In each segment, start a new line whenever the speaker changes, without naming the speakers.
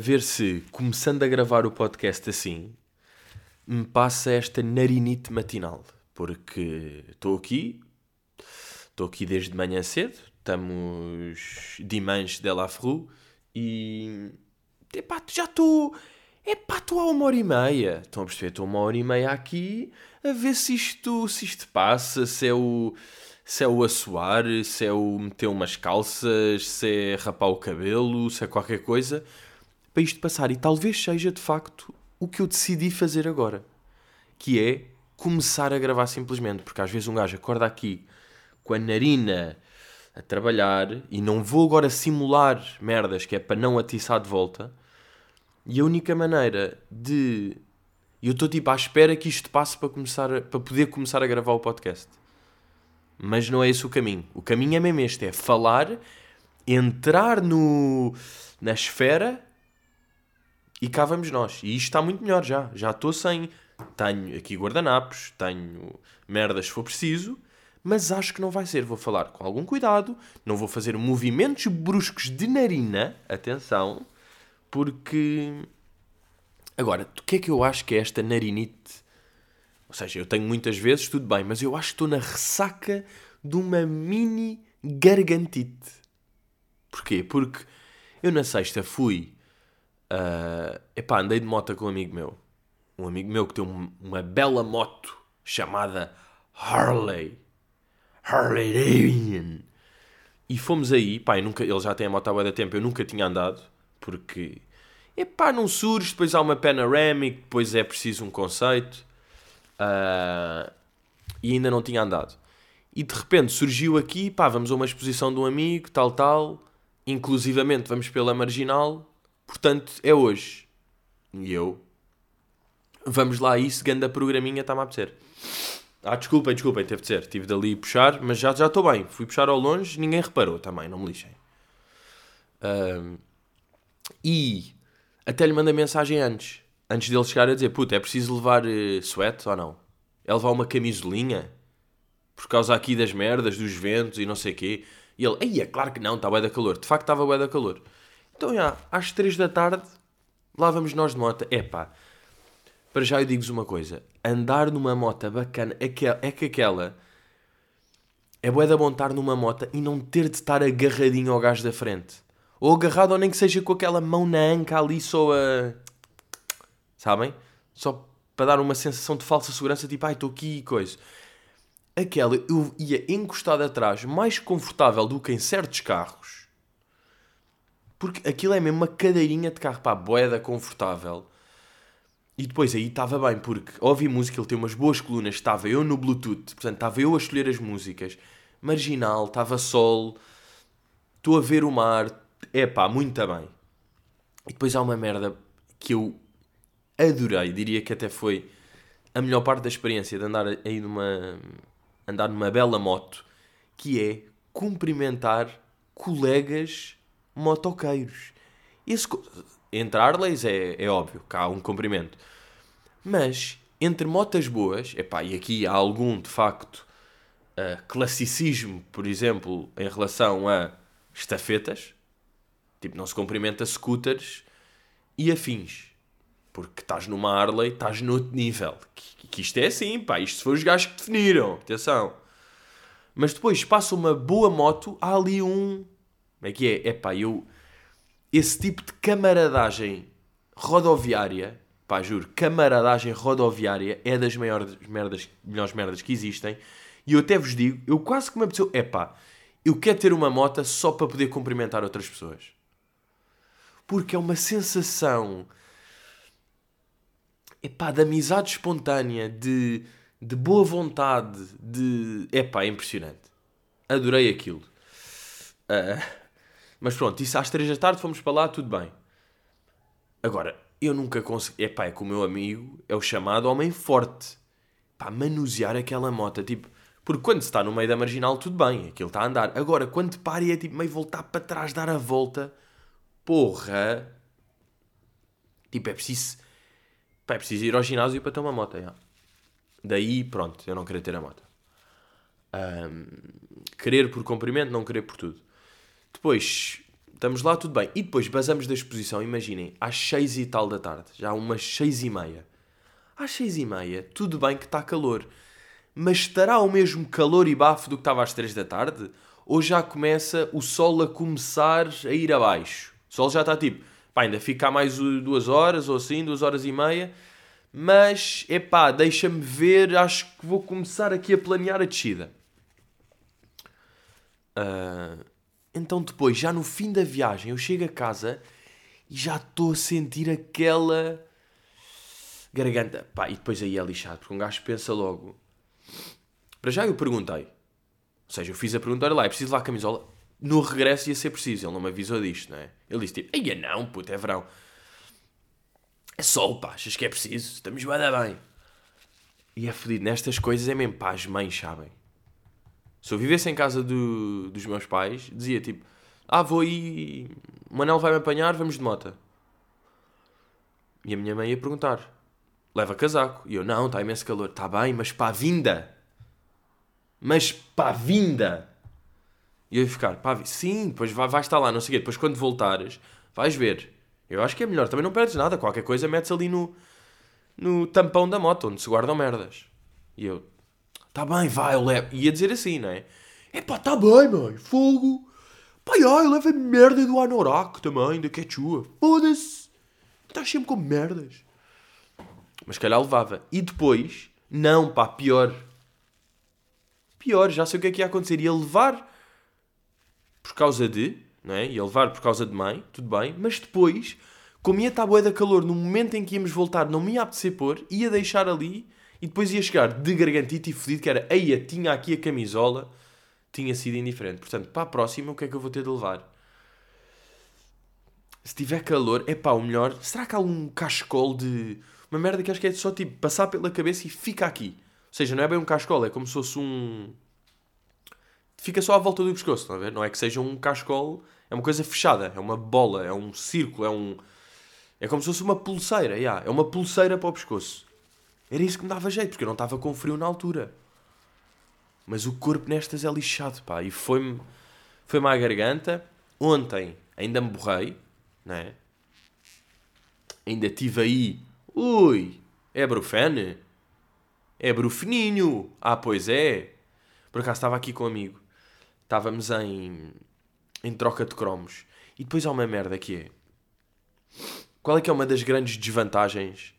Ver se, começando a gravar o podcast assim, me passa esta narinite matinal. Porque estou aqui, estou aqui desde manhã cedo, estamos dimanche de la Fru e. Epá, já estou. Epá, estou há uma hora e meia. Estão a perceber? Estou uma hora e meia aqui a ver se isto, se isto passa, se é o se é o assoar, se é o meter umas calças, se é rapar o cabelo, se é qualquer coisa, para isto passar. E talvez seja de facto o que eu decidi fazer agora, que é começar a gravar simplesmente, porque às vezes um gajo acorda aqui com a narina a trabalhar e não vou agora simular merdas que é para não atiçar de volta. E a única maneira de. Eu estou tipo à espera que isto passe para, começar a... para poder começar a gravar o podcast. Mas não é esse o caminho. O caminho é mesmo este: é falar, entrar no, na esfera e cá vamos nós. E isto está muito melhor já. Já estou sem. Tenho aqui guardanapos, tenho merdas se for preciso, mas acho que não vai ser. Vou falar com algum cuidado, não vou fazer movimentos bruscos de narina, atenção, porque. Agora, o que é que eu acho que é esta narinite ou seja, eu tenho muitas vezes, tudo bem, mas eu acho que estou na ressaca de uma mini gargantite. Porquê? Porque eu na sexta fui. Uh, epá, andei de moto com um amigo meu. Um amigo meu que tem um, uma bela moto chamada Harley. Harley Davidson. E fomos aí, pá, nunca, ele já tem a moto há muito tempo, eu nunca tinha andado, porque, epá, não surge, depois há uma panoramic, depois é preciso um conceito. Uh, e ainda não tinha andado. E de repente surgiu aqui, pá, vamos a uma exposição de um amigo, tal, tal, inclusivamente vamos pela Marginal, portanto é hoje. E eu, vamos lá isso, ganda programinha, está-me a apetecer. Ah, desculpem, desculpem, teve de ser, tive dali puxar, mas já estou bem. Fui puxar ao longe, ninguém reparou também, não me lixem. Uh, e até lhe mandei mensagem antes antes dele chegar a dizer, puta, é preciso levar uh, sweat ou não? É levar uma camisolinha? Por causa aqui das merdas, dos ventos e não sei o quê. E ele, ei, é claro que não, está bué da calor. De facto estava bué da calor. Então, já, às 3 da tarde, lá vamos nós de moto. Epá, para já eu digo-vos uma coisa. Andar numa moto bacana, é que, é que aquela... É bué da bom estar numa moto e não ter de estar agarradinho ao gajo da frente. Ou agarrado, ou nem que seja com aquela mão na anca ali só a sabem? Só para dar uma sensação de falsa segurança, tipo, ai, estou aqui e coisa. Aquela eu ia encostado atrás, mais confortável do que em certos carros, porque aquilo é mesmo uma cadeirinha de carro, pá, boeda confortável. E depois aí estava bem, porque ouvi música, ele tem umas boas colunas, estava eu no Bluetooth, portanto estava eu a escolher as músicas, marginal, estava sol, estou a ver o mar, é pá, muito bem. E depois há uma merda que eu adorei, diria que até foi a melhor parte da experiência de andar aí numa andar numa bela moto, que é cumprimentar colegas motoqueiros. Esse, entre Harleys é, é óbvio que há um cumprimento. Mas entre motas boas, epá, e aqui há algum de facto uh, classicismo, por exemplo, em relação a estafetas, tipo, não se cumprimenta scooters e afins. Porque estás numa Harley, estás noutro nível. Que, que isto é assim, pá. Isto foi os gajos que definiram. Atenção. Mas depois passa uma boa moto, há ali um. Como é que é? É pá, eu. Esse tipo de camaradagem rodoviária, pá, juro, camaradagem rodoviária é das maiores merdas, melhores merdas que existem. E eu até vos digo, eu quase que me apeteceu, é pá, eu quero ter uma moto só para poder cumprimentar outras pessoas. Porque é uma sensação epá, de amizade espontânea, de, de boa vontade, de. Epá, é impressionante. Adorei aquilo. Uh, mas pronto, isso às três da tarde fomos para lá, tudo bem. Agora, eu nunca consegui. Epá, é que o meu amigo é o chamado homem forte. Pá, manusear aquela moto, tipo. Porque quando se está no meio da marginal, tudo bem, aquilo está a andar. Agora, quando para e é tipo meio voltar para trás, dar a volta, porra. Tipo, é preciso Pá, é preciso ir ao ginásio para ter uma moto. Já. Daí, pronto, eu não queria ter a moto. Um, querer por comprimento, não querer por tudo. Depois, Estamos lá, tudo bem. E depois basamos da exposição, imaginem, às seis e tal da tarde, já umas seis e meia. Às seis e meia, tudo bem que está calor. Mas estará o mesmo calor e bafo do que estava às três da tarde? Ou já começa o sol a começar a ir abaixo? O sol já está tipo, pá, ainda fica mais duas horas ou assim, duas horas e meia. Mas, epá, deixa-me ver, acho que vou começar aqui a planear a descida. Uh, então depois, já no fim da viagem, eu chego a casa e já estou a sentir aquela garganta. Pá, e depois aí é lixado, porque um gajo pensa logo. Para já eu perguntei. Ou seja, eu fiz a pergunta, olha lá, é preciso levar a camisola? No regresso ia ser preciso, ele não me avisou disto, não é? Ele disse tipo, eia não, puto, é verão. É sol, pá, achas que é preciso? Estamos bem, bem. E é fodido, nestas coisas é mesmo, pá, as mães sabem. Se eu vivesse em casa do, dos meus pais, dizia tipo: Ah, vou aí. O Manel vai-me apanhar, vamos de moto. E a minha mãe ia perguntar: Leva casaco. E eu: Não, está imenso calor. Está bem, mas para a vinda. Mas para a vinda. E eu ia ficar: Pá, sim, depois vai, vais estar lá, não sei o quê. Depois quando voltares, vais ver. Eu acho que é melhor. Também não perdes nada. Qualquer coisa metes ali no, no tampão da moto, onde se guardam merdas. E eu: Tá bem, vai, eu levo. Ia dizer assim, não é? É pá, tá bem, mãe. Fogo. Pá, ai, leva merda do anorak também, da quechua. Foda-se. Estás sempre com merdas. Mas calhar levava. E depois, não, pá, pior. Pior, já sei o que é que ia acontecer. Ia levar por causa de, não é? Ia levar por causa de mãe, tudo bem. Mas depois, como ia estar boa da calor, no momento em que íamos voltar, não me ia apetecer pôr, ia deixar ali e depois ia chegar de gargantito e fodido, que era, eia, tinha aqui a camisola, tinha sido indiferente. Portanto, para a próxima, o que é que eu vou ter de levar? Se tiver calor, é pá, o melhor. Será que há um cachecol de. Uma merda que acho que é só tipo passar pela cabeça e fica aqui. Ou seja, não é bem um cachecol, é como se fosse um. Fica só à volta do pescoço, estão a ver? Não é que seja um cachecol, é uma coisa fechada, é uma bola, é um círculo, é um. É como se fosse uma pulseira, yeah. é uma pulseira para o pescoço. Era isso que me dava jeito, porque eu não estava com frio na altura. Mas o corpo nestas é lixado, pá. E foi-me foi à garganta. Ontem ainda me borrei, não é? Ainda tive aí. Ui, é brufene? É brufeninho. Ah, pois é. Por acaso estava aqui com um amigo. Estávamos em, em troca de cromos. E depois há uma merda que é. Qual é que é uma das grandes desvantagens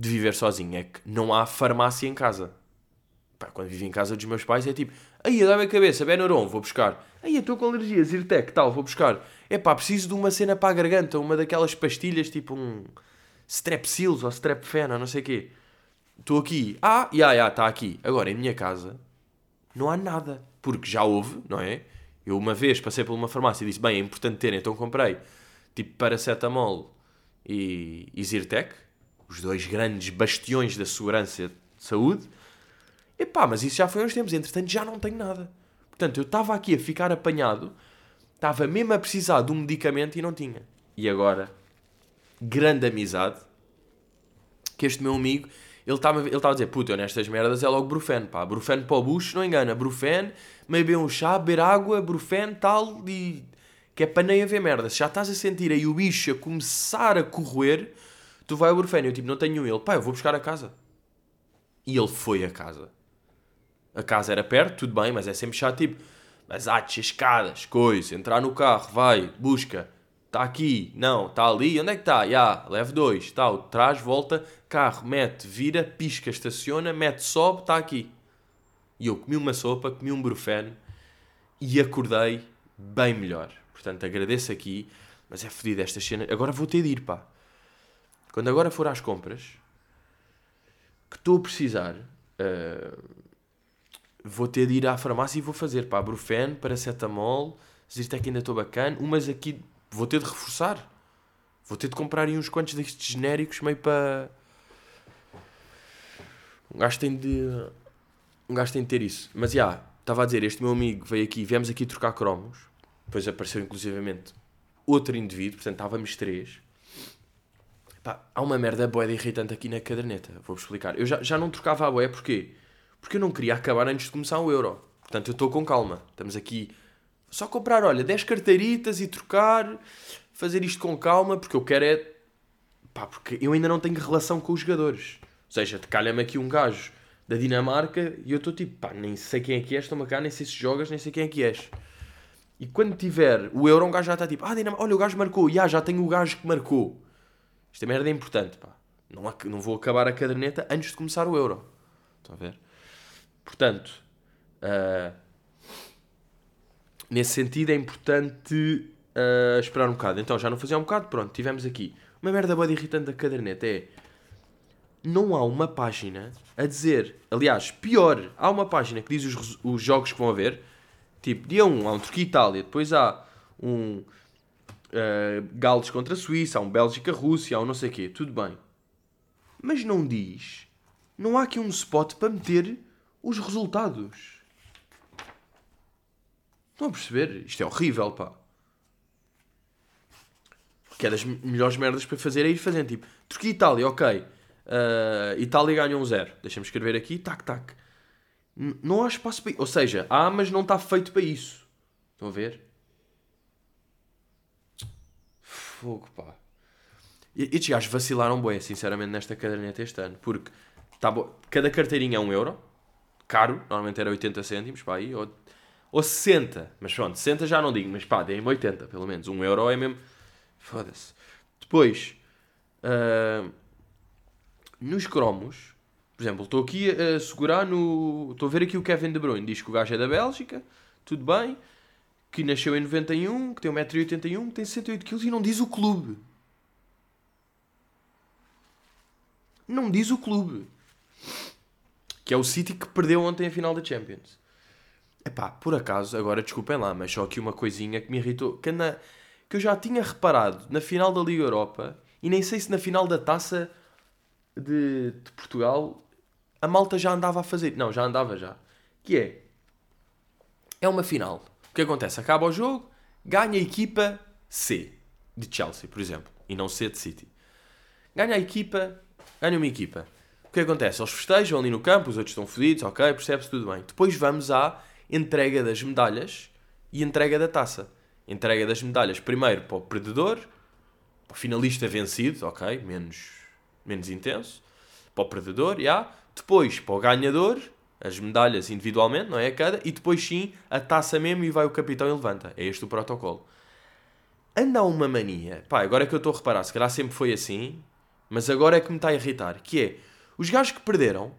de viver sozinho é que não há farmácia em casa. Pá, quando vivo em casa dos meus pais é tipo, aí dá-me a cabeça, Benuron, vou buscar. Aí estou com alergia, Zyrtec, tal, vou buscar. É pá, preciso de uma cena para a garganta, uma daquelas pastilhas tipo um Strepsils ou Strepfen ou não sei o quê. Estou aqui. Ah, já, já, está aqui. Agora, em minha casa, não há nada. Porque já houve, não é? Eu uma vez passei por uma farmácia e disse, bem, é importante ter, então comprei tipo paracetamol e, e Zyrtec os dois grandes bastiões da segurança de saúde. Epá, mas isso já foi há uns tempos, entretanto já não tenho nada. Portanto, eu estava aqui a ficar apanhado, estava mesmo a precisar de um medicamento e não tinha. E agora, grande amizade, que este meu amigo, ele estava ele a dizer, puta, eu nestas merdas é logo Brufen, pá, Brufen para o bucho, não engana, Brufen, meio bem um chá, beber água, Brufen, tal, e... que é para nem haver merda. Se já estás a sentir aí o bicho a começar a corroer, Tu vai ao eu tipo, não tenho ele. Pá, eu vou buscar a casa. E ele foi a casa. A casa era perto, tudo bem, mas é sempre chato, tipo, mas há escadas, coisa, entrar no carro, vai, busca, está aqui, não, está ali, onde é que está? Já, leve dois, tal, traz, volta, carro, mete, vira, pisca, estaciona, mete, sobe, está aqui. E eu comi uma sopa, comi um brufeno e acordei bem melhor. Portanto, agradeço aqui, mas é fodido esta cena. Agora vou ter de ir, pá. Quando agora for às compras, que estou a precisar, uh, vou ter de ir à farmácia e vou fazer, pá, Brufen, paracetamol, Zyrtec ainda estou bacana, umas aqui vou ter de reforçar. Vou ter de comprar uns quantos destes genéricos meio para... Um gajo tem de... Um gajo tem de ter isso. Mas, já, yeah, estava a dizer, este meu amigo veio aqui, viemos aqui trocar cromos, depois apareceu inclusivamente outro indivíduo, portanto estávamos três, Pá, há uma merda boeda irritante aqui na caderneta. Vou-vos explicar. Eu já, já não trocava a boé, porquê? Porque eu não queria acabar antes de começar o euro. Portanto, eu estou com calma. Estamos aqui. Só comprar, olha, 10 carteiritas e trocar, fazer isto com calma, porque eu quero é. Pá, porque eu ainda não tenho relação com os jogadores. Ou seja, calha-me aqui um gajo da Dinamarca e eu estou tipo, pá, nem sei quem é que és, estou-me cá, nem sei se jogas, nem sei quem é que és. E quando tiver o Euro, um gajo já está tipo, ah, Dinamarca, olha, o gajo marcou, e ah, já tenho o gajo que marcou. Esta merda é importante, pá. Não, não vou acabar a caderneta antes de começar o Euro. Estão a ver? Portanto, uh, nesse sentido é importante uh, esperar um bocado. Então, já não fazia um bocado, pronto, tivemos aqui. Uma merda boa irritante da caderneta é não há uma página a dizer, aliás, pior, há uma página que diz os, os jogos que vão haver, tipo, dia 1 há um Turquia-Itália, depois há um uh, Gales contra a Suíça, há um Bélgica-Rússia, há um não sei o quê, tudo bem. Mas não diz, não há aqui um spot para meter os resultados. Estão a perceber? Isto é horrível, pá. Que é das melhores merdas para fazer é ir fazendo, tipo, Turquia-Itália, ok Uh, Itália ganhou um zero. Deixa-me escrever aqui, tac, tac. N não há espaço para Ou seja, há, mas não está feito para isso. Estão a ver? Fogo, pá. E estes gajos vacilaram bem, sinceramente, nesta caderneta este ano. Porque tá bo... cada carteirinha é um euro. Caro. Normalmente era 80 cêntimos, pá, aí. Ou, ou 60. Mas pronto, 60 já não digo. Mas pá, deem-me 80, pelo menos. Um euro é mesmo... Foda-se. Depois... Uh nos cromos, por exemplo, estou aqui a segurar no. Estou a ver aqui o Kevin De Bruyne, diz que o gajo é da Bélgica, tudo bem, que nasceu em 91, que tem 1,81m, que tem 68kg e não diz o clube. Não diz o clube. Que é o City que perdeu ontem a final da Champions. Epá, por acaso, agora desculpem lá, mas só aqui uma coisinha que me irritou. Que, na, que eu já tinha reparado na final da Liga Europa e nem sei se na final da taça de, de Portugal, a malta já andava a fazer. Não, já andava já. Que é. É uma final. O que acontece? Acaba o jogo, ganha a equipa C de Chelsea, por exemplo, e não C de City. Ganha a equipa, ganha uma equipa. O que acontece? Eles festejam ali no campo, os outros estão fodidos, ok, percebe-se tudo bem. Depois vamos à entrega das medalhas e entrega da taça. Entrega das medalhas primeiro para o perdedor, para o finalista vencido, ok, menos menos intenso, para o perdedor, já. Yeah. Depois, para o ganhador, as medalhas individualmente, não é cada, e depois sim, a taça mesmo e vai o capitão e levanta. É este o protocolo. Anda uma mania, pá, agora é que eu estou a reparar, se calhar sempre foi assim, mas agora é que me está a irritar, que é, os gajos que perderam,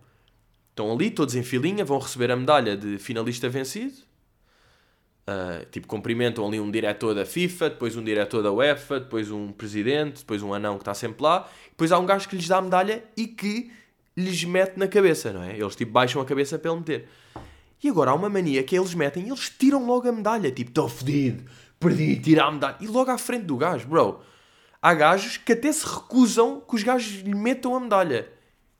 estão ali, todos em filinha, vão receber a medalha de finalista vencido, Uh, tipo, cumprimentam ali um diretor da FIFA, depois um diretor da UEFA, depois um presidente, depois um anão que está sempre lá. Depois há um gajo que lhes dá a medalha e que lhes mete na cabeça, não é? Eles tipo baixam a cabeça para ele meter. E agora há uma mania que eles metem eles tiram logo a medalha. Tipo, estou fedido, perdi, tirar a medalha. E logo à frente do gajo, bro. Há gajos que até se recusam que os gajos lhe metam a medalha.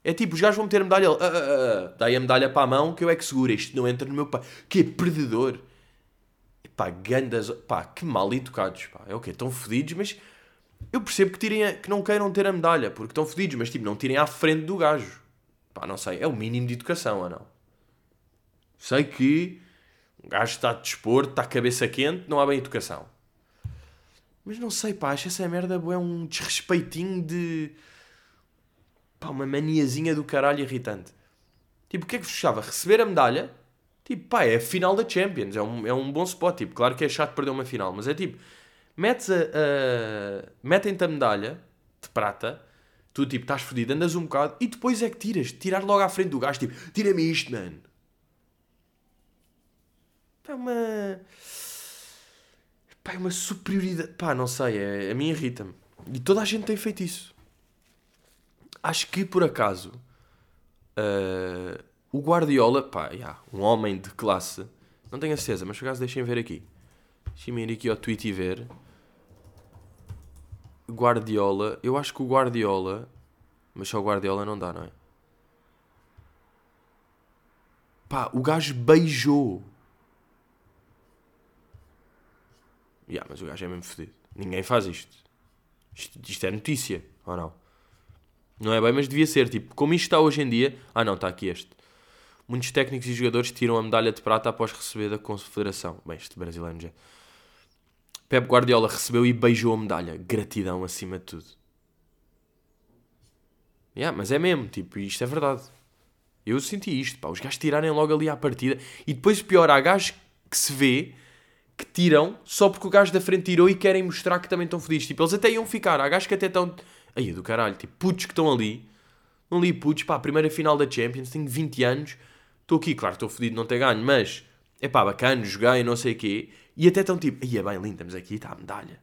É tipo, os gajos vão meter a medalha, ele, ah, ah, ah, dá-lhe a medalha para a mão que eu é que seguro, isto não entra no meu pai. Que é perdedor. Pá, gandas, pá, que mal educados, pá. É o quê? Estão fodidos, mas eu percebo que, tirem a, que não queiram ter a medalha, porque estão fodidos, mas tipo, não tirem à frente do gajo. Pá, não sei, é o mínimo de educação ou não? Sei que o gajo está de desporto, está a cabeça quente, não há bem educação. Mas não sei, pá, acho essa merda é um desrespeitinho de. pá, uma maniazinha do caralho irritante. Tipo, o que é que vos gostava? Receber a medalha Tipo, pá, é a final da Champions, é um, é um bom spot. Tipo, claro que é chato perder uma final, mas é tipo, metes a, a metem-te a medalha de prata, tu tipo, estás fodido, andas um bocado e depois é que tiras, tirar logo à frente do gajo, tipo, tira-me isto, mano. É uma. Pá, é uma superioridade. Pá, não sei, é, a mim irrita-me. E toda a gente tem feito isso. Acho que por acaso. Uh, o Guardiola, pá, yeah, um homem de classe. Não tenho a certeza, mas por acaso deixem ver aqui. Deixem-me ir aqui ao tweet e ver. Guardiola, eu acho que o Guardiola. Mas só o Guardiola não dá, não é? Pá, o gajo beijou. Yeah, mas o gajo é mesmo fodido. Ninguém faz isto. isto. Isto é notícia, ou não? Não é bem, mas devia ser. Tipo, como isto está hoje em dia. Ah, não, está aqui este muitos técnicos e jogadores tiram a medalha de prata após receber da Confederação. Bem, este brasileiro já. Pep Guardiola recebeu e beijou a medalha. Gratidão acima de tudo. Yeah, mas é mesmo, tipo, isto é verdade. Eu senti isto, pá, os gajos tirarem logo ali à partida e depois pior, há gajos que se vê que tiram só porque o gajo da frente tirou e querem mostrar que também estão fodidos. Tipo, eles até iam ficar, há gajos que até estão. Aí é do caralho, tipo, putos que estão ali, não li putos, pá, primeira final da Champions, tenho 20 anos, estou aqui, claro, estou fodido, não ter ganho, mas é pá, bacana, joguei, não sei o quê, e até estão tipo, é bem lindo, estamos aqui, está a medalha.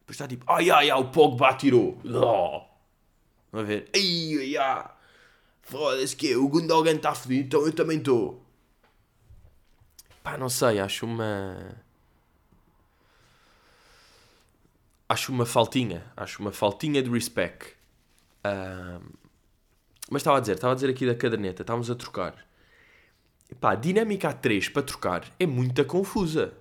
Depois está tipo, ai ai ai, o Pogba tirou. Oh. Vamos ver, ai ai ai, foda-se que o Gundogan está fodido, então eu também estou. Pá, não sei, acho uma. Acho uma faltinha. Acho uma faltinha de respect. Um, mas estava a dizer, estava a dizer aqui da caderneta, estávamos a trocar. Pá, a dinâmica A3 para trocar é muito confusa.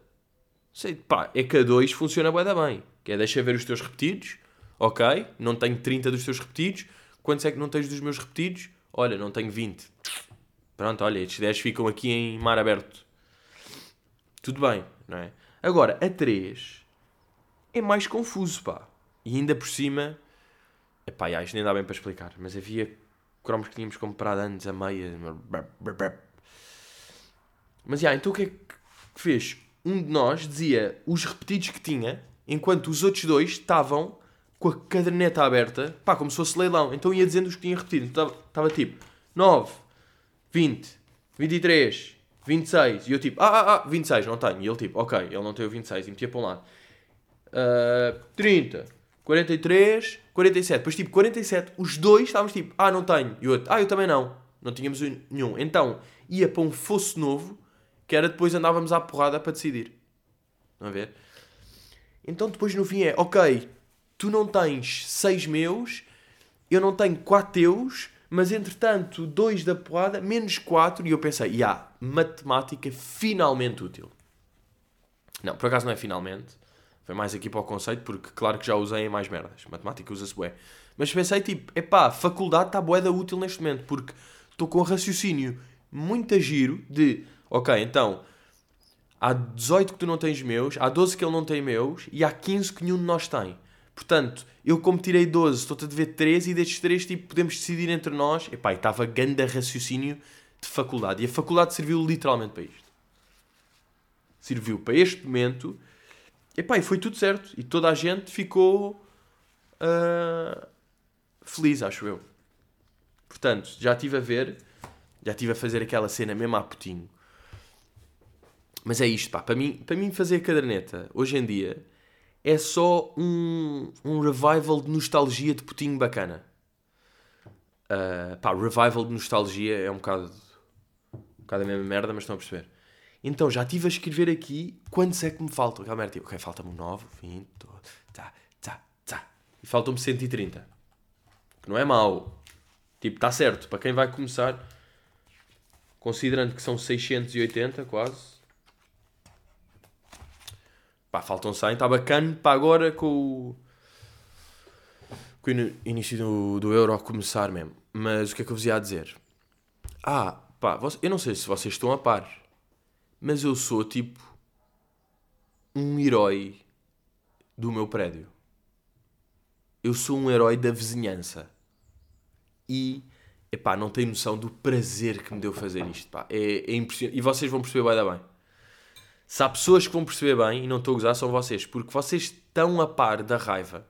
Sei, pá, é a 2 funciona bem, bem. Que é deixa ver os teus repetidos. Ok, não tenho 30 dos teus repetidos. Quantos é que não tens dos meus repetidos? Olha, não tenho 20. Pronto, olha, estes 10 ficam aqui em mar aberto tudo bem, não é? Agora, a 3 é mais confuso, pá. E ainda por cima, epá, já, isto nem dá bem para explicar, mas havia cromos que tínhamos comprado antes a meia. Mas já, então o que é que fez? Um de nós dizia os repetidos que tinha, enquanto os outros dois estavam com a caderneta aberta, pá, como se fosse leilão. Então ia dizendo os que tinha repetido. Estava, estava tipo 9, 20, 23, 26. E eu tipo, ah, ah, ah, 26, não tenho. E ele tipo, ok, ele não tem o 26. E metia para um lado. Uh, 30, 43, 47. Depois tipo, 47, os dois estávamos tipo, ah, não tenho. E o outro, ah, eu também não. Não tínhamos nenhum. Então, ia para um fosso novo, que era depois andávamos à porrada para decidir. Estão a ver? Então depois no fim é, ok, tu não tens 6 meus, eu não tenho 4 teus, mas entretanto, 2 da porrada, menos 4, e eu pensei, já, yeah, matemática finalmente útil. Não, por acaso não é finalmente. Foi mais aqui para o conceito, porque claro que já usei em mais merdas. Matemática usa-se bué. Mas pensei, tipo, epá, faculdade está boeda útil neste momento, porque estou com um raciocínio muito a giro de, ok, então, há 18 que tu não tens meus, há 12 que ele não tem meus, e há 15 que nenhum de nós tem. Portanto, eu como tirei 12, estou-te a dever 13 e destes 3 tipo, podemos decidir entre nós. Epá, e estava ganda raciocínio de faculdade. E a faculdade serviu literalmente para isto. Serviu para este momento. Epá, e foi tudo certo. E toda a gente ficou uh, feliz, acho eu. Portanto, já estive a ver, já estive a fazer aquela cena mesmo a putinho. Mas é isto, pá. Para mim, para mim fazer a caderneta, hoje em dia, é só um, um revival de nostalgia de putinho bacana. Uh, pá, revival de nostalgia é um bocado, um bocado a mesma merda, mas estão a perceber. Então já estive a escrever aqui quantos é que me faltam. Aquela merda, tipo, ok, falta-me 9, 20, tá, tá, tá. E faltam-me 130. Que não é mau. Tipo, está certo. Para quem vai começar, considerando que são 680 quase, Pá, faltam 100, está bacana para agora com o, com o início do, do Euro a começar mesmo. Mas o que é que eu vos ia dizer? Ah, pá, eu não sei se vocês estão a par, mas eu sou tipo um herói do meu prédio. Eu sou um herói da vizinhança. E, epá, não tenho noção do prazer que me deu fazer isto, pá. É, é impressionante. E vocês vão perceber bem bem. Se há pessoas que vão perceber bem, e não estou a gozar, são vocês, porque vocês estão a par da raiva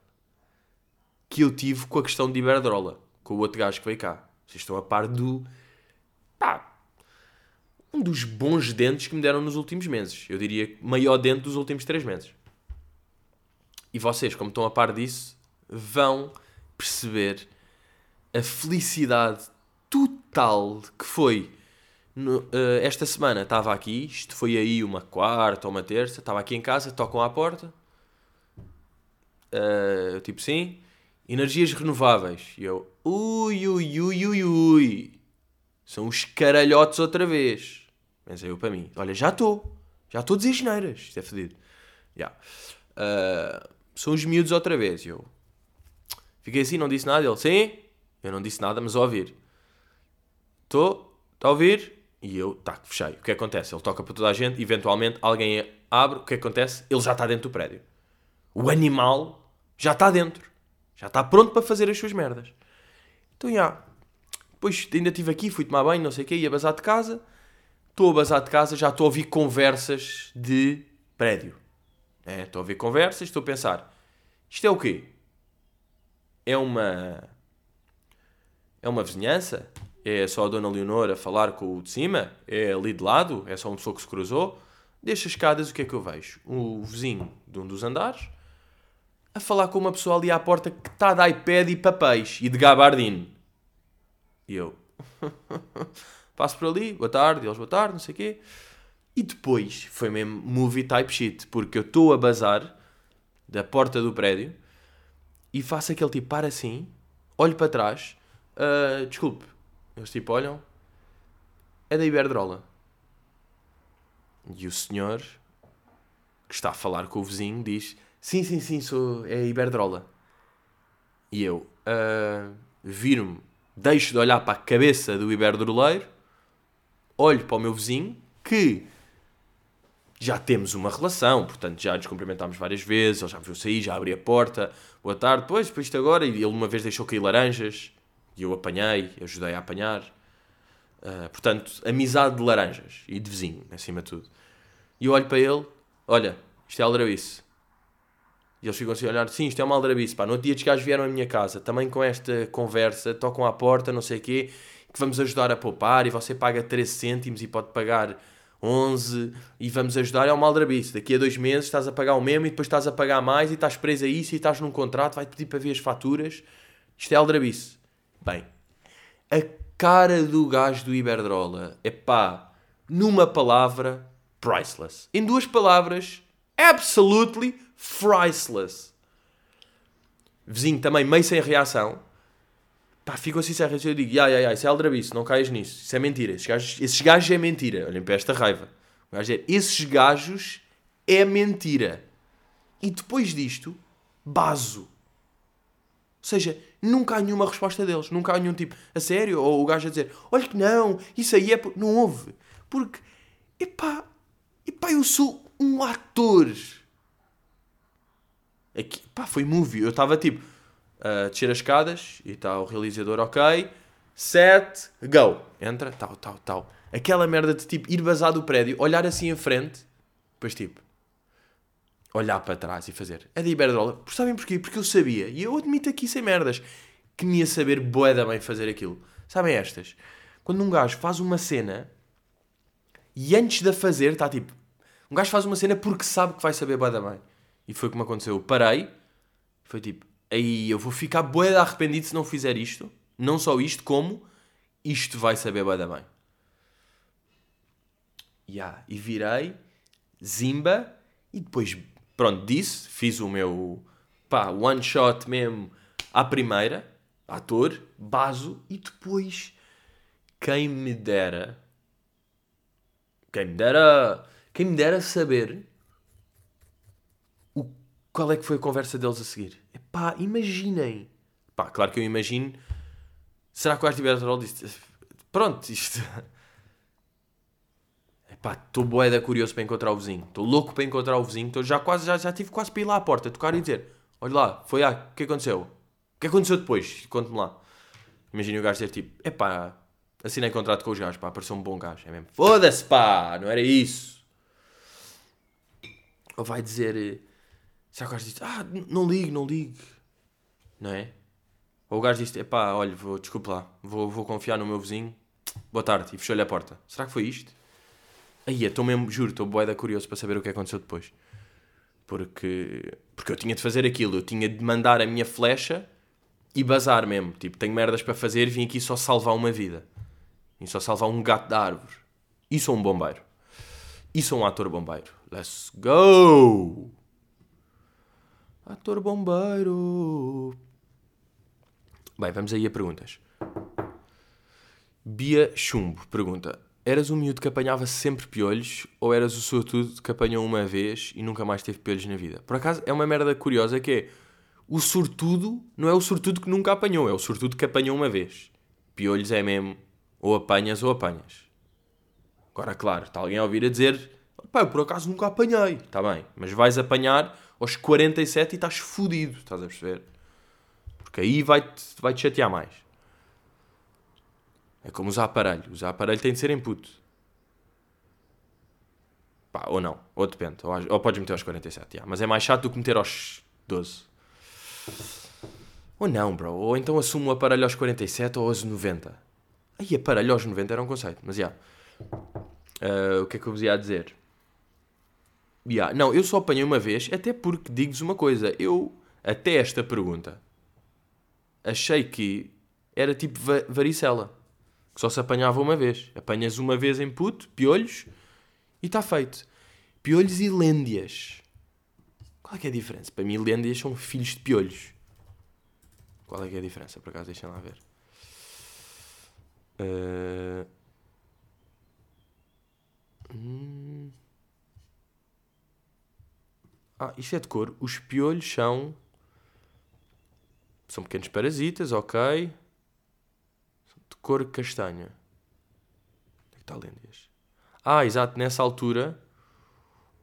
que eu tive com a questão de Iberdrola, com o outro gajo que veio cá. Vocês estão a par do. pá. um dos bons dentes que me deram nos últimos meses. Eu diria maior dente dos últimos três meses. E vocês, como estão a par disso, vão perceber a felicidade total que foi no, uh, esta semana estava aqui, isto foi aí uma quarta ou uma terça, estava aqui em casa, tocam à porta. Uh, tipo, sim. Energias renováveis. E eu, ui, ui, ui, ui, ui. São os caralhotes outra vez. Pensei eu para mim, olha, já estou. Já estou a dizer geneiras. Isto é fedido. Yeah. Uh, são os miúdos outra vez. E eu fiquei assim, não disse nada. Ele, sim. Eu não disse nada, mas a ouvir. Estou, está a ouvir? E eu, tá, fechei. O que acontece? Ele toca para toda a gente, eventualmente alguém abre, o que acontece? Ele já está dentro do prédio. O animal já está dentro. Já está pronto para fazer as suas merdas. Então, já. Depois ainda estive aqui, fui tomar banho, não sei o quê, ia bazar de casa. Estou a bazar de casa, já estou a ouvir conversas de prédio. É, estou a ouvir conversas, estou a pensar, isto é o quê? É uma... É uma vizinhança? É só a Dona Leonor a falar com o de cima? É ali de lado? É só uma pessoa que se cruzou? Deixa as escadas, o que é que eu vejo? O vizinho de um dos andares a falar com uma pessoa ali à porta que está de iPad e papéis e de gabardine. E eu passo por ali, boa tarde, eles boa tarde, não sei o quê. E depois foi mesmo movie type shit, porque eu estou a bazar da porta do prédio e faço aquele tipo, para assim, olho para trás, uh, desculpe, eles tipo olham, é da Iberdrola. E o senhor que está a falar com o vizinho diz: Sim, sim, sim, sou, é a Iberdrola. E eu uh, viro-me, deixo de olhar para a cabeça do Iberdroleiro, olho para o meu vizinho, que já temos uma relação, portanto já nos cumprimentámos várias vezes, ele já me viu sair, já abri a porta, boa tarde, pois, depois isto agora, e ele uma vez deixou cair laranjas, e eu apanhei, ajudei a apanhar. Uh, portanto, amizade de laranjas e de vizinho, acima de tudo. E eu olho para ele, olha, isto é aldrabice. E eles ficam assim a olhar, sim, isto é uma aldrabice, pá. No outro dia os gajos vieram à minha casa, também com esta conversa, tocam à porta, não sei o quê, que vamos ajudar a poupar e você paga 13 cêntimos e pode pagar 11 e vamos ajudar, é uma aldrabice. Daqui a dois meses estás a pagar o mesmo e depois estás a pagar mais e estás preso a isso e estás num contrato, vai-te pedir para ver as faturas. Isto é aldrabice. Bem, a cara do gajo do Iberdrola é pá, numa palavra, priceless. Em duas palavras, absolutely priceless. Vizinho também meio sem reação. Pá, fico assim sem reação. Eu digo, ya, ya, ya, isso é aldrabice, não caias nisso. Isso é mentira. Esses gajos, esses gajos é mentira. Olhem para esta raiva. O gajo é, esses gajos é mentira. E depois disto, baso. Ou seja, nunca há nenhuma resposta deles. Nunca há nenhum tipo, a sério? Ou o gajo a dizer, olha que não, isso aí é... Por... Não houve. Porque, epá, epá, eu sou um ator. Aqui, pá, foi movie. Eu estava tipo a descer as escadas e está o realizador, ok. Set, go. Entra, tal, tal, tal. Aquela merda de tipo ir basar do prédio, olhar assim em frente, depois tipo olhar para trás e fazer. É da Iberdrola. Por sabem porquê? Porque eu sabia, e eu admito aqui sem merdas, que me ia saber boeda bem fazer aquilo. Sabem estas? Quando um gajo faz uma cena e antes de fazer está tipo. Um gajo faz uma cena porque sabe que vai saber boeda bem. E foi como aconteceu. Eu parei, foi tipo, aí eu vou ficar bué arrependido se não fizer isto. Não só isto, como isto vai saber bem. Yeah. E virei, zimba, e depois, pronto, disse, fiz o meu, pá, one shot mesmo à primeira, ator, baso, e depois, quem me dera, quem me dera, quem me dera saber qual é que foi a conversa deles a seguir? Epá, imaginem. Pá, claro que eu imagino. Será que o Arte Bertrol disse... Pronto, isto... Epá, estou boeda curioso para encontrar o vizinho. Estou louco para encontrar o vizinho. Tô já quase, já, já tive quase para ir lá à porta, tocar e dizer... Olha lá, foi lá, o que aconteceu? O que aconteceu depois? Conte-me lá. Imagina o gajo dizer tipo... Epá, assinei contrato com os gajos, pá, apareceu um bom gajo. É mesmo. Foda-se, pá, não era isso. Ou vai dizer Será que o gajo diz, ah, não ligo, não ligo. Não é? Ou o gajo diz, pá, olha, vou, desculpe lá, vou, vou confiar no meu vizinho. Boa tarde. E fechou-lhe a porta. Será que foi isto? Aí, estou mesmo, juro, estou boeda curioso para saber o que aconteceu depois. Porque, porque eu tinha de fazer aquilo. Eu tinha de mandar a minha flecha e bazar mesmo. Tipo, tenho merdas para fazer e vim aqui só salvar uma vida. Vim só salvar um gato da árvore. E sou um bombeiro. E sou um ator bombeiro. Let's go! Ator bombeiro. Bem, vamos aí a perguntas. Bia Chumbo pergunta: Eras um miúdo que apanhava sempre piolhos ou eras o sortudo que apanhou uma vez e nunca mais teve piolhos na vida? Por acaso é uma merda curiosa que é o sortudo não é o sortudo que nunca apanhou, é o sortudo que apanhou uma vez. Piolhos é mesmo ou apanhas ou apanhas. Agora, claro, está alguém a ouvir a dizer pá, por acaso nunca apanhei. Está bem, mas vais apanhar aos 47 e estás fodido, estás a perceber? Porque aí vai-te vai -te chatear mais. É como usar aparelho. Usar aparelho tem de ser input. Pá, ou não. Ou depende. Ou, ou podes meter aos 47. Yeah. Mas é mais chato do que meter aos 12. Ou não, bro. Ou então assumo o aparelho aos 47 ou aos 90. Aí aparelho aos 90 era um conceito. Mas já. Yeah. Uh, o que é que eu vos ia dizer? Yeah. Não, eu só apanhei uma vez. Até porque digo-vos uma coisa. Eu, até esta pergunta, achei que era tipo varicela. Que só se apanhava uma vez. Apanhas uma vez em puto, piolhos, e está feito. Piolhos e lêndias. Qual é que é a diferença? Para mim, lêndias são filhos de piolhos. Qual é que é a diferença? Por acaso, deixem lá ver. Uh... Hum... Ah, isto é de cor. Os piolhos são. São pequenos parasitas, ok. Cor castanha. Onde é que está lêndias? Ah, exato, nessa altura,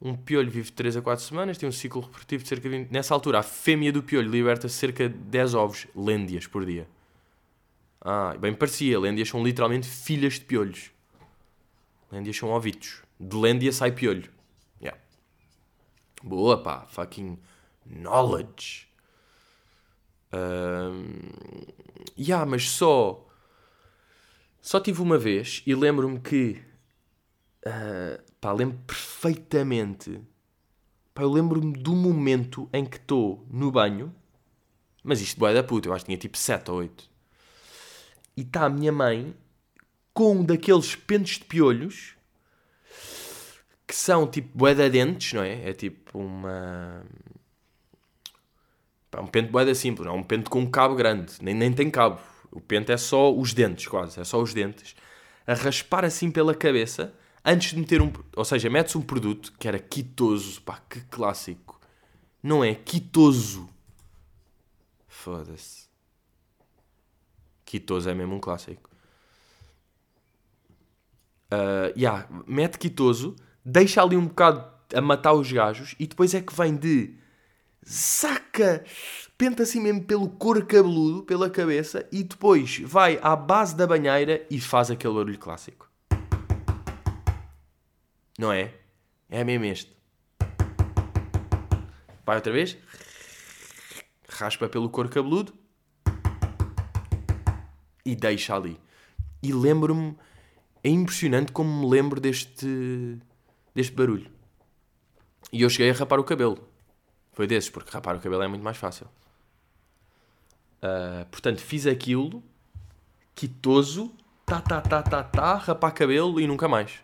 um piolho vive 3 a 4 semanas, tem um ciclo reprodutivo de cerca de 20. Nessa altura, a fêmea do piolho liberta cerca de 10 ovos, lêndias, por dia. Ah, bem parecia, lêndias são literalmente filhas de piolhos. Lêndias são ovitos. De lêndia sai piolho. Yeah. Boa, pá. Fucking knowledge. Um... Yeah, mas só. Só tive uma vez e lembro-me que Uh, pá, lembro perfeitamente. Pá, eu lembro-me do momento em que estou no banho. Mas isto boé da puta, eu acho que tinha tipo 7 ou 8. E está a minha mãe com um daqueles pentes de piolhos que são tipo boé da dentes, não é? É tipo uma. Pá, um pente boé da simples, não é um pente com um cabo grande, nem, nem tem cabo. O pente é só os dentes, quase, é só os dentes. A raspar assim pela cabeça antes de meter um. Ou seja, metes um produto que era quitoso, pá, que clássico. Não é? Quitoso. Foda-se. Quitoso é mesmo um clássico. Uh, yeah, mete quitoso, deixa ali um bocado a matar os gajos e depois é que vem de saca, penta assim mesmo pelo couro cabeludo, pela cabeça e depois vai à base da banheira e faz aquele barulho clássico. Não é? É mesmo este. Vai outra vez. Raspa pelo couro cabeludo. E deixa ali. E lembro-me. É impressionante como me lembro deste. deste barulho. E eu cheguei a rapar o cabelo. Foi desses, porque rapar o cabelo é muito mais fácil. Uh, portanto, fiz aquilo. Quitoso. Tá, tá, tá, tá, tá. Rapar cabelo e nunca mais.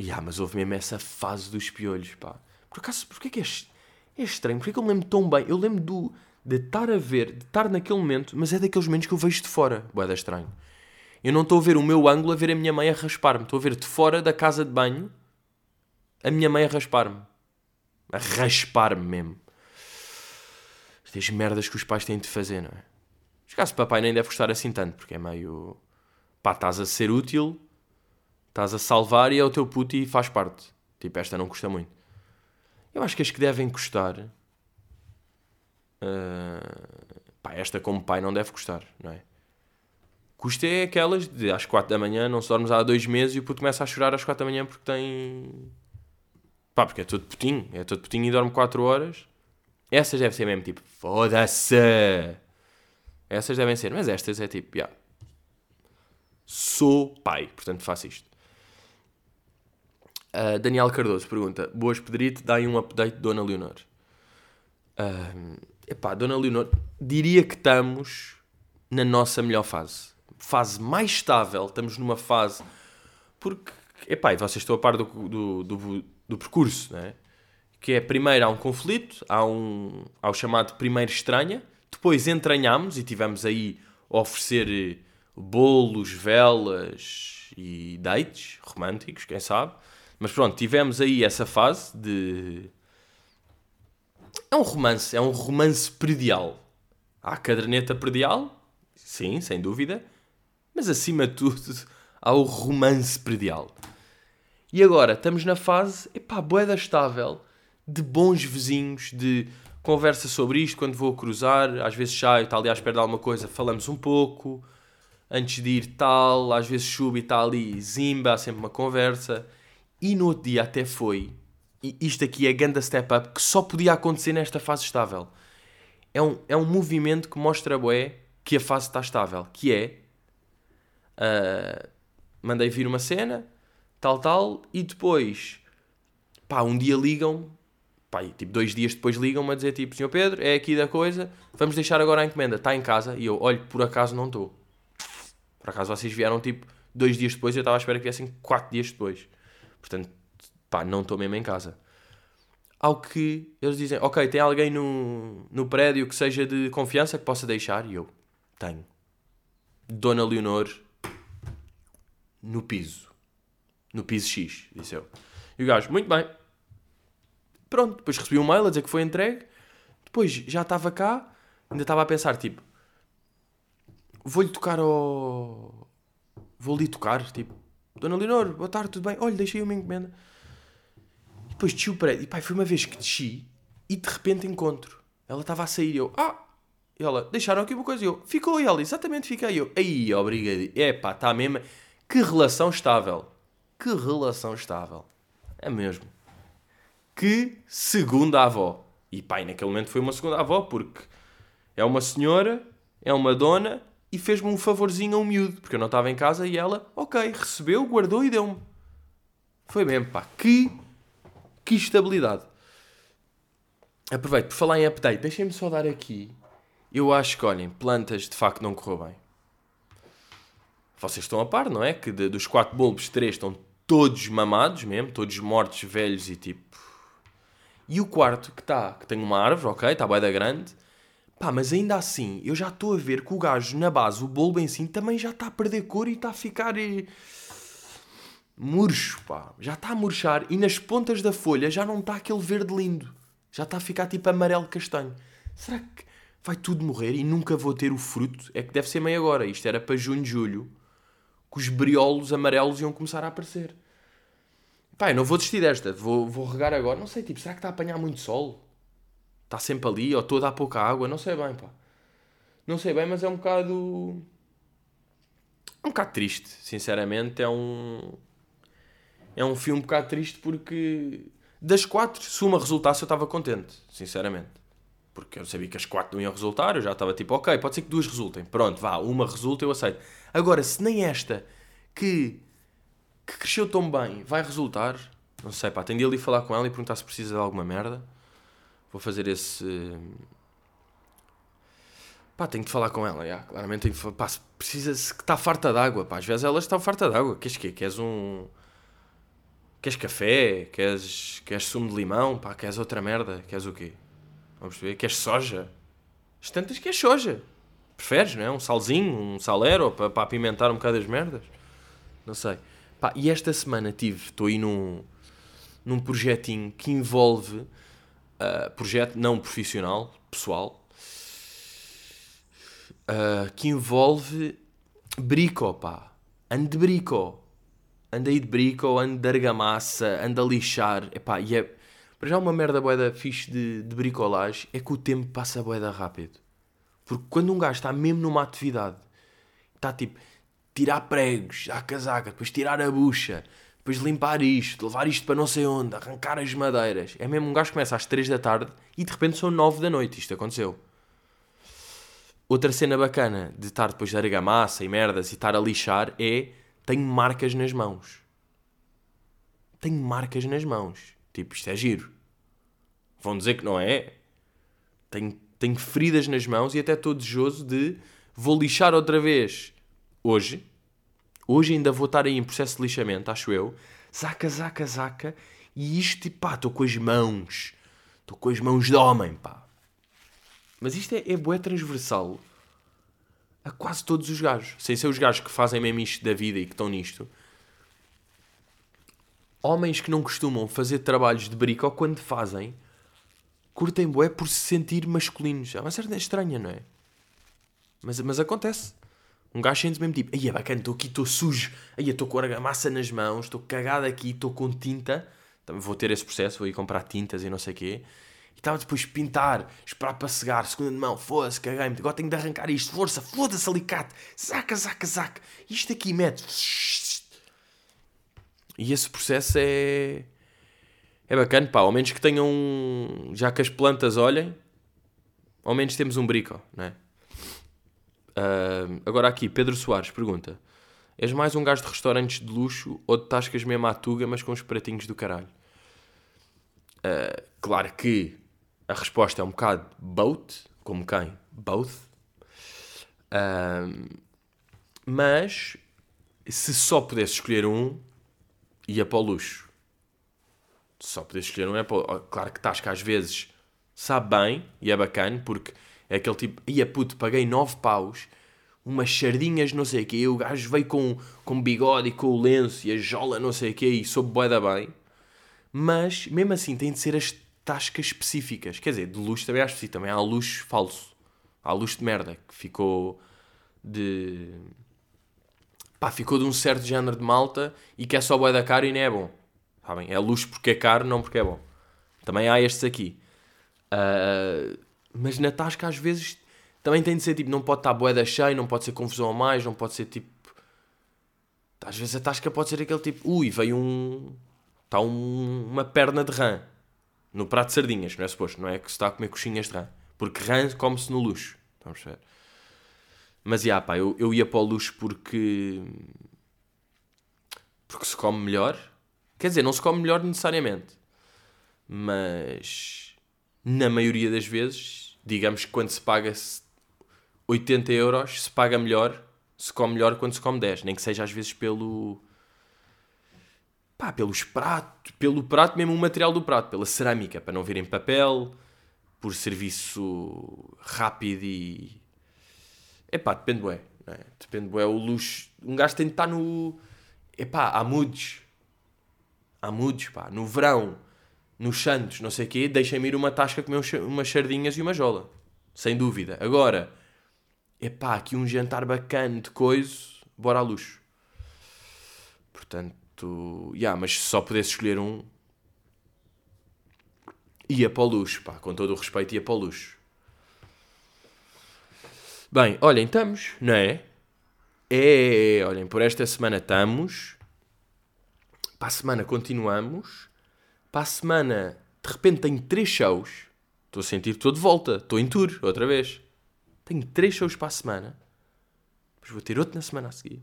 Yeah, mas houve mesmo essa fase dos piolhos, pá. Por acaso, porquê que é, é estranho? Porquê que eu me lembro tão bem? Eu lembro do, de estar a ver, de estar naquele momento, mas é daqueles momentos que eu vejo de fora. Boeda estranho. Eu não estou a ver o meu ângulo a ver a minha mãe a raspar-me. Estou a ver de fora da casa de banho a minha mãe a raspar-me. A raspar-me mesmo. Estas merdas que os pais têm de fazer, não é? Os casos papai nem deve gostar assim tanto, porque é meio. pá, estás a ser útil Estás a salvar e é o teu puto e faz parte. Tipo, esta não custa muito. Eu acho que as que devem custar. Uh, pá, esta como pai não deve custar, não é? Custa é aquelas de às 4 da manhã, não se dormes há dois meses e o puto começa a chorar às 4 da manhã porque tem. Pá, porque é todo putinho, é todo putinho e dorme 4 horas. Essas devem ser mesmo tipo, foda-se! Essas devem ser, mas estas é tipo. Yeah. Sou pai, portanto faço isto. Uh, Daniel Cardoso pergunta: Boas Pedrito, dá um update Dona Leonor. Uh, epá, Dona Leonor, diria que estamos na nossa melhor fase. Fase mais estável, estamos numa fase. Porque, epá, e vocês estão a par do, do, do, do percurso, né? Que é primeiro há um conflito, há, um, há o chamado primeiro estranha, depois entranhamos e tivemos aí a oferecer bolos, velas e dates românticos, quem sabe. Mas pronto, tivemos aí essa fase de. É um romance, é um romance predial. Há a caderneta predial, sim, sem dúvida, mas acima de tudo ao romance predial. E agora estamos na fase, epá, boeda estável, de bons vizinhos, de conversa sobre isto quando vou cruzar, às vezes saio, está ali à espera de alguma coisa, falamos um pouco, antes de ir tal, às vezes chuva e está ali, zimba, há sempre uma conversa. E no outro dia até foi, e isto aqui é ganda step up, que só podia acontecer nesta fase estável. É um, é um movimento que mostra, bué, que a fase está estável, que é, uh, mandei vir uma cena, tal, tal, e depois, pá, um dia ligam, pá, e, tipo, dois dias depois ligam-me a dizer, tipo, senhor Pedro, é aqui da coisa, vamos deixar agora a encomenda, está em casa, e eu, olho, por acaso não estou. Por acaso vocês vieram, tipo, dois dias depois, eu estava à espera que viessem quatro dias depois. Portanto, pá, não estou mesmo em casa. Ao que eles dizem, ok, tem alguém no, no prédio que seja de confiança que possa deixar? E eu, tenho. Dona Leonor, no piso. No piso X, disse eu. E o gajo, muito bem. Pronto, depois recebi um mail a dizer que foi entregue. Depois já estava cá, ainda estava a pensar, tipo, vou-lhe tocar ao. Vou-lhe tocar, tipo, Dona Leonor, boa tarde, tudo bem? Olha, deixei uma encomenda. E depois desci o prédio. E pá, foi uma vez que desci e de repente encontro. Ela estava a sair eu, ah! E ela, deixaram aqui uma coisa. E eu, ficou. Ela, exatamente, fiquei. eu, aí, obrigado. É pá, está mesmo. Que relação estável. Que relação estável. É mesmo. Que segunda avó. E e naquele momento foi uma segunda avó, porque é uma senhora, é uma dona e fez-me um favorzinho a um miúdo, porque eu não estava em casa e ela, ok, recebeu, guardou e deu-me. Foi mesmo, pá, que, que estabilidade. Aproveito, por falar em update, deixem-me só dar aqui. Eu acho que, olhem, plantas de facto não correu bem. Vocês estão a par, não é? Que de, dos quatro bulbos, três estão todos mamados mesmo, todos mortos, velhos e tipo. E o quarto que está, que tem uma árvore, ok, está bem da grande, Pá, mas ainda assim, eu já estou a ver que o gajo na base, o bulbo em si, também já está a perder cor e está a ficar. Eh, murcho, pá. Já está a murchar e nas pontas da folha já não está aquele verde lindo. Já está a ficar tipo amarelo castanho. Será que vai tudo morrer e nunca vou ter o fruto? É que deve ser meio agora. Isto era para junho, julho. Que os briolos amarelos iam começar a aparecer. Eu não vou desistir desta. Vou, vou regar agora. Não sei, tipo, será que está a apanhar muito sol? está sempre ali, ou toda a pouca água, não sei bem, pá. Não sei bem, mas é um bocado. É um bocado triste, sinceramente. É um. É um filme um bocado triste porque. Das quatro, se uma resultasse, eu estava contente, sinceramente. Porque eu sabia que as quatro não iam resultar, eu já estava tipo, ok, pode ser que duas resultem. Pronto, vá, uma resulta, eu aceito. Agora, se nem esta, que, que cresceu tão bem, vai resultar, não sei, pá, tenho de ali falar com ela e perguntar se precisa de alguma merda. Vou fazer esse. Pá, tenho de falar com ela, já. claramente tenho de falar. Pá, precisa-se que está farta d'água, pá. Às vezes elas estão farta d'água. Queres quê? Queres um. Queres café? Queres, queres sumo de limão? Pá, queres outra merda? Queres o quê? Vamos ver? Queres soja? As tantas queres soja. Preferes, não é? Um salzinho, um salero para, para apimentar um bocado as merdas? Não sei. Pá, e esta semana tive, estou aí num, num projetinho que envolve uh, projeto não profissional, pessoal, uh, que envolve brico, pá. Ando de brico. Ando aí de brico, ando de argamassa, ando a lixar. Epá, e é... Para já uma merda boeda fixe de, de bricolagem é que o tempo passa boeda rápido. Porque quando um gajo está mesmo numa atividade, está tipo, tirar pregos, a casaca, depois tirar a bucha, depois limpar isto, levar isto para não sei onde, arrancar as madeiras. É mesmo um gajo que começa às 3 da tarde e de repente são 9 da noite. Isto aconteceu. Outra cena bacana de estar depois de argamassa e merdas e estar a lixar é tenho marcas nas mãos. Tenho marcas nas mãos. Tipo, isto é giro. Vão dizer que não é? Tenho, tenho feridas nas mãos e até estou desejoso de vou lixar outra vez hoje Hoje ainda vou estar aí em processo de lixamento, acho eu. Zaca, zaca, zaca. E isto, pá, estou com as mãos. Estou com as mãos de homem, pá. Mas isto é, é bué transversal a quase todos os gajos. Sem ser os gajos que fazem mesmo isto da vida e que estão nisto. Homens que não costumam fazer trabalhos de brico ou quando fazem, curtem bué por se sentir masculinos. É uma certa estranha, não é? Mas, mas acontece. Um gajo sente mesmo tipo, aí é bacana, estou aqui, estou sujo, aí estou com a massa nas mãos, estou cagado aqui, estou com tinta. Também vou ter esse processo, vou ir comprar tintas e não sei o quê. E estava depois pintar, esperar para cegar, segunda de mão, foda-se, caguei-me, agora tenho de arrancar isto, força, foda-se, alicate, saca, saca, saca. Isto aqui mete. E esse processo é. É bacana, pá, ao menos que tenham. Já que as plantas olhem, ao menos temos um brico, não é? Agora aqui, Pedro Soares pergunta: És mais um gajo de restaurantes de luxo ou de tascas mesmo à tuga, mas com os pratinhos do caralho? Uh, claro que a resposta é um bocado both, como quem? Both. Uh, mas se só pudesse escolher um, ia para o luxo. Só pudesse escolher um, é para o... Claro que tasca às vezes sabe bem e é bacana, porque é aquele tipo, ia puto, paguei 9 paus, umas sardinhas, não sei o quê, o gajo veio com, com bigode e com o lenço e a jola, não sei o quê, e soube bué da bem. Mas, mesmo assim, tem de ser as tascas específicas. Quer dizer, de luxo também acho que também há luxo falso. Há luxo de merda, que ficou de... Pá, ficou de um certo género de malta e que é só bué da cara e não é bom. Sabem? É luxo porque é caro, não porque é bom. Também há estes aqui. Uh, mas na tasca às vezes também tem de ser tipo, não pode estar boeda cheia, não pode ser confusão a mais, não pode ser tipo. Às vezes a tasca pode ser aquele tipo, ui, veio um. Está um, uma perna de rã no prato de sardinhas, não é suposto, não é que se está a comer coxinhas de rã. Porque rã come-se no luxo. Vamos ver. Mas, já, pá, eu, eu ia para o luxo porque. Porque se come melhor. Quer dizer, não se come melhor necessariamente. Mas na maioria das vezes, digamos que quando se paga 80 euros, se paga melhor, se come melhor quando se come 10, nem que seja às vezes pelo. pá, pelos pratos, pelo prato, mesmo o material do prato, pela cerâmica, para não vir em papel, por serviço rápido e. é pá, depende, bué, é? Depende, bué, o luxo. Um gajo tem de estar no. é pá, há moods. Há moods, pá, no verão nos Santos, não sei o quê, deixem-me ir uma tasca comer umas sardinhas e uma jola. Sem dúvida. Agora, é pá, aqui um jantar bacana de coisa, bora à luxo. Portanto, yeah, mas se só pudesse escolher um, ia para o luxo, pá, com todo o respeito, ia para o luxo. Bem, olhem, estamos, não é? É, olhem, por esta semana estamos. Para a semana continuamos. Para a semana, de repente tenho três shows. Estou a sentir que estou de volta. Estou em tour, outra vez. Tenho três shows para a semana. Depois vou ter outro na semana a seguir.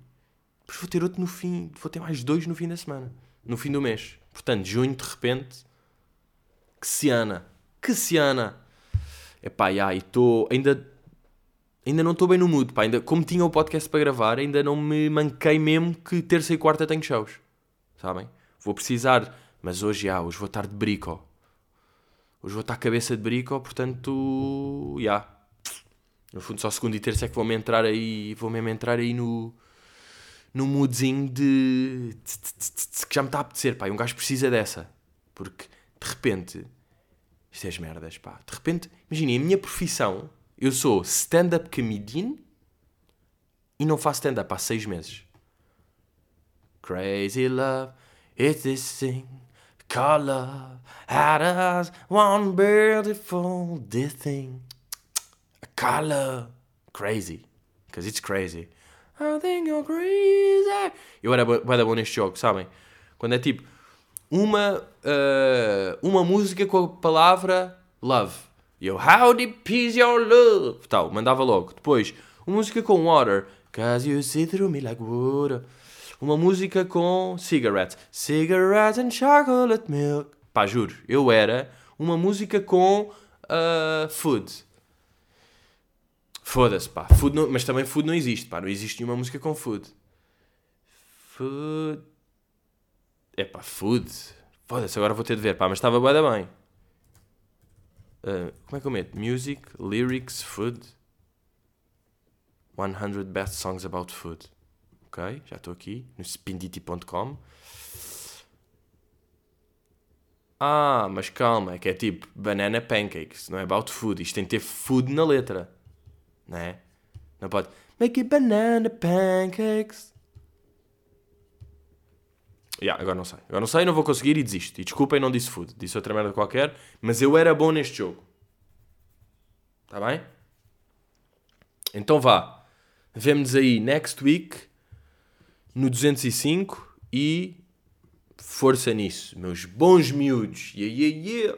Depois vou ter outro no fim. Vou ter mais dois no fim da semana. No fim do mês. Portanto, junho, de repente. Que ciana. Que ciana. Epá, e estou... Ainda... Ainda não estou bem no mood, pá. Ainda, como tinha o podcast para gravar, ainda não me manquei mesmo que terça e quarta tenho shows. Sabem? Vou precisar mas hoje, já, hoje vou estar de brico. Hoje vou estar cabeça de brico, portanto, já. No fundo, só segunda e terça é que vou-me entrar aí, vou mesmo entrar aí no, no moodzinho de, que já me está a apetecer, pá. E um gajo precisa dessa. Porque, de repente, isto é as merdas, pá. De repente, imaginem, a minha profissão, eu sou stand-up comedian e não faço stand-up há seis meses. Crazy love, it's this thing color had us one beautiful thing. A color. Crazy. Because it's crazy. I think you're crazy. Eu era bem bom neste jogo, sabem? Quando é tipo uma, uh, uma música com a palavra love. E eu, how deep is your love? Tal, mandava logo. Depois, uma música com water. Cause you see through me like water uma música com cigarettes. Cigarettes and chocolate milk. Pá, juro, eu era uma música com uh, food. Foda-se, pá. Food não, mas também food não existe, pá. Não existe nenhuma música com food. Food. É pá, food. Foda-se, agora vou ter de ver, pá. Mas estava bem, bem. Uh, como é que eu meto? Music, lyrics, food. 100 best songs about food ok, já estou aqui, no spinditi.com. Ah, mas calma, é que é tipo banana pancakes, não é about food. Isto tem que ter food na letra, não é? Não pode. Make it banana pancakes. Yeah, agora não sei. Agora não sei, não vou conseguir e desisto. E desculpem, não disse food. Disse outra merda qualquer. Mas eu era bom neste jogo. Está bem? Então vá. Vemo-nos aí next week no 205 e força nisso, meus bons miúdos. Yeah, yeah, yeah.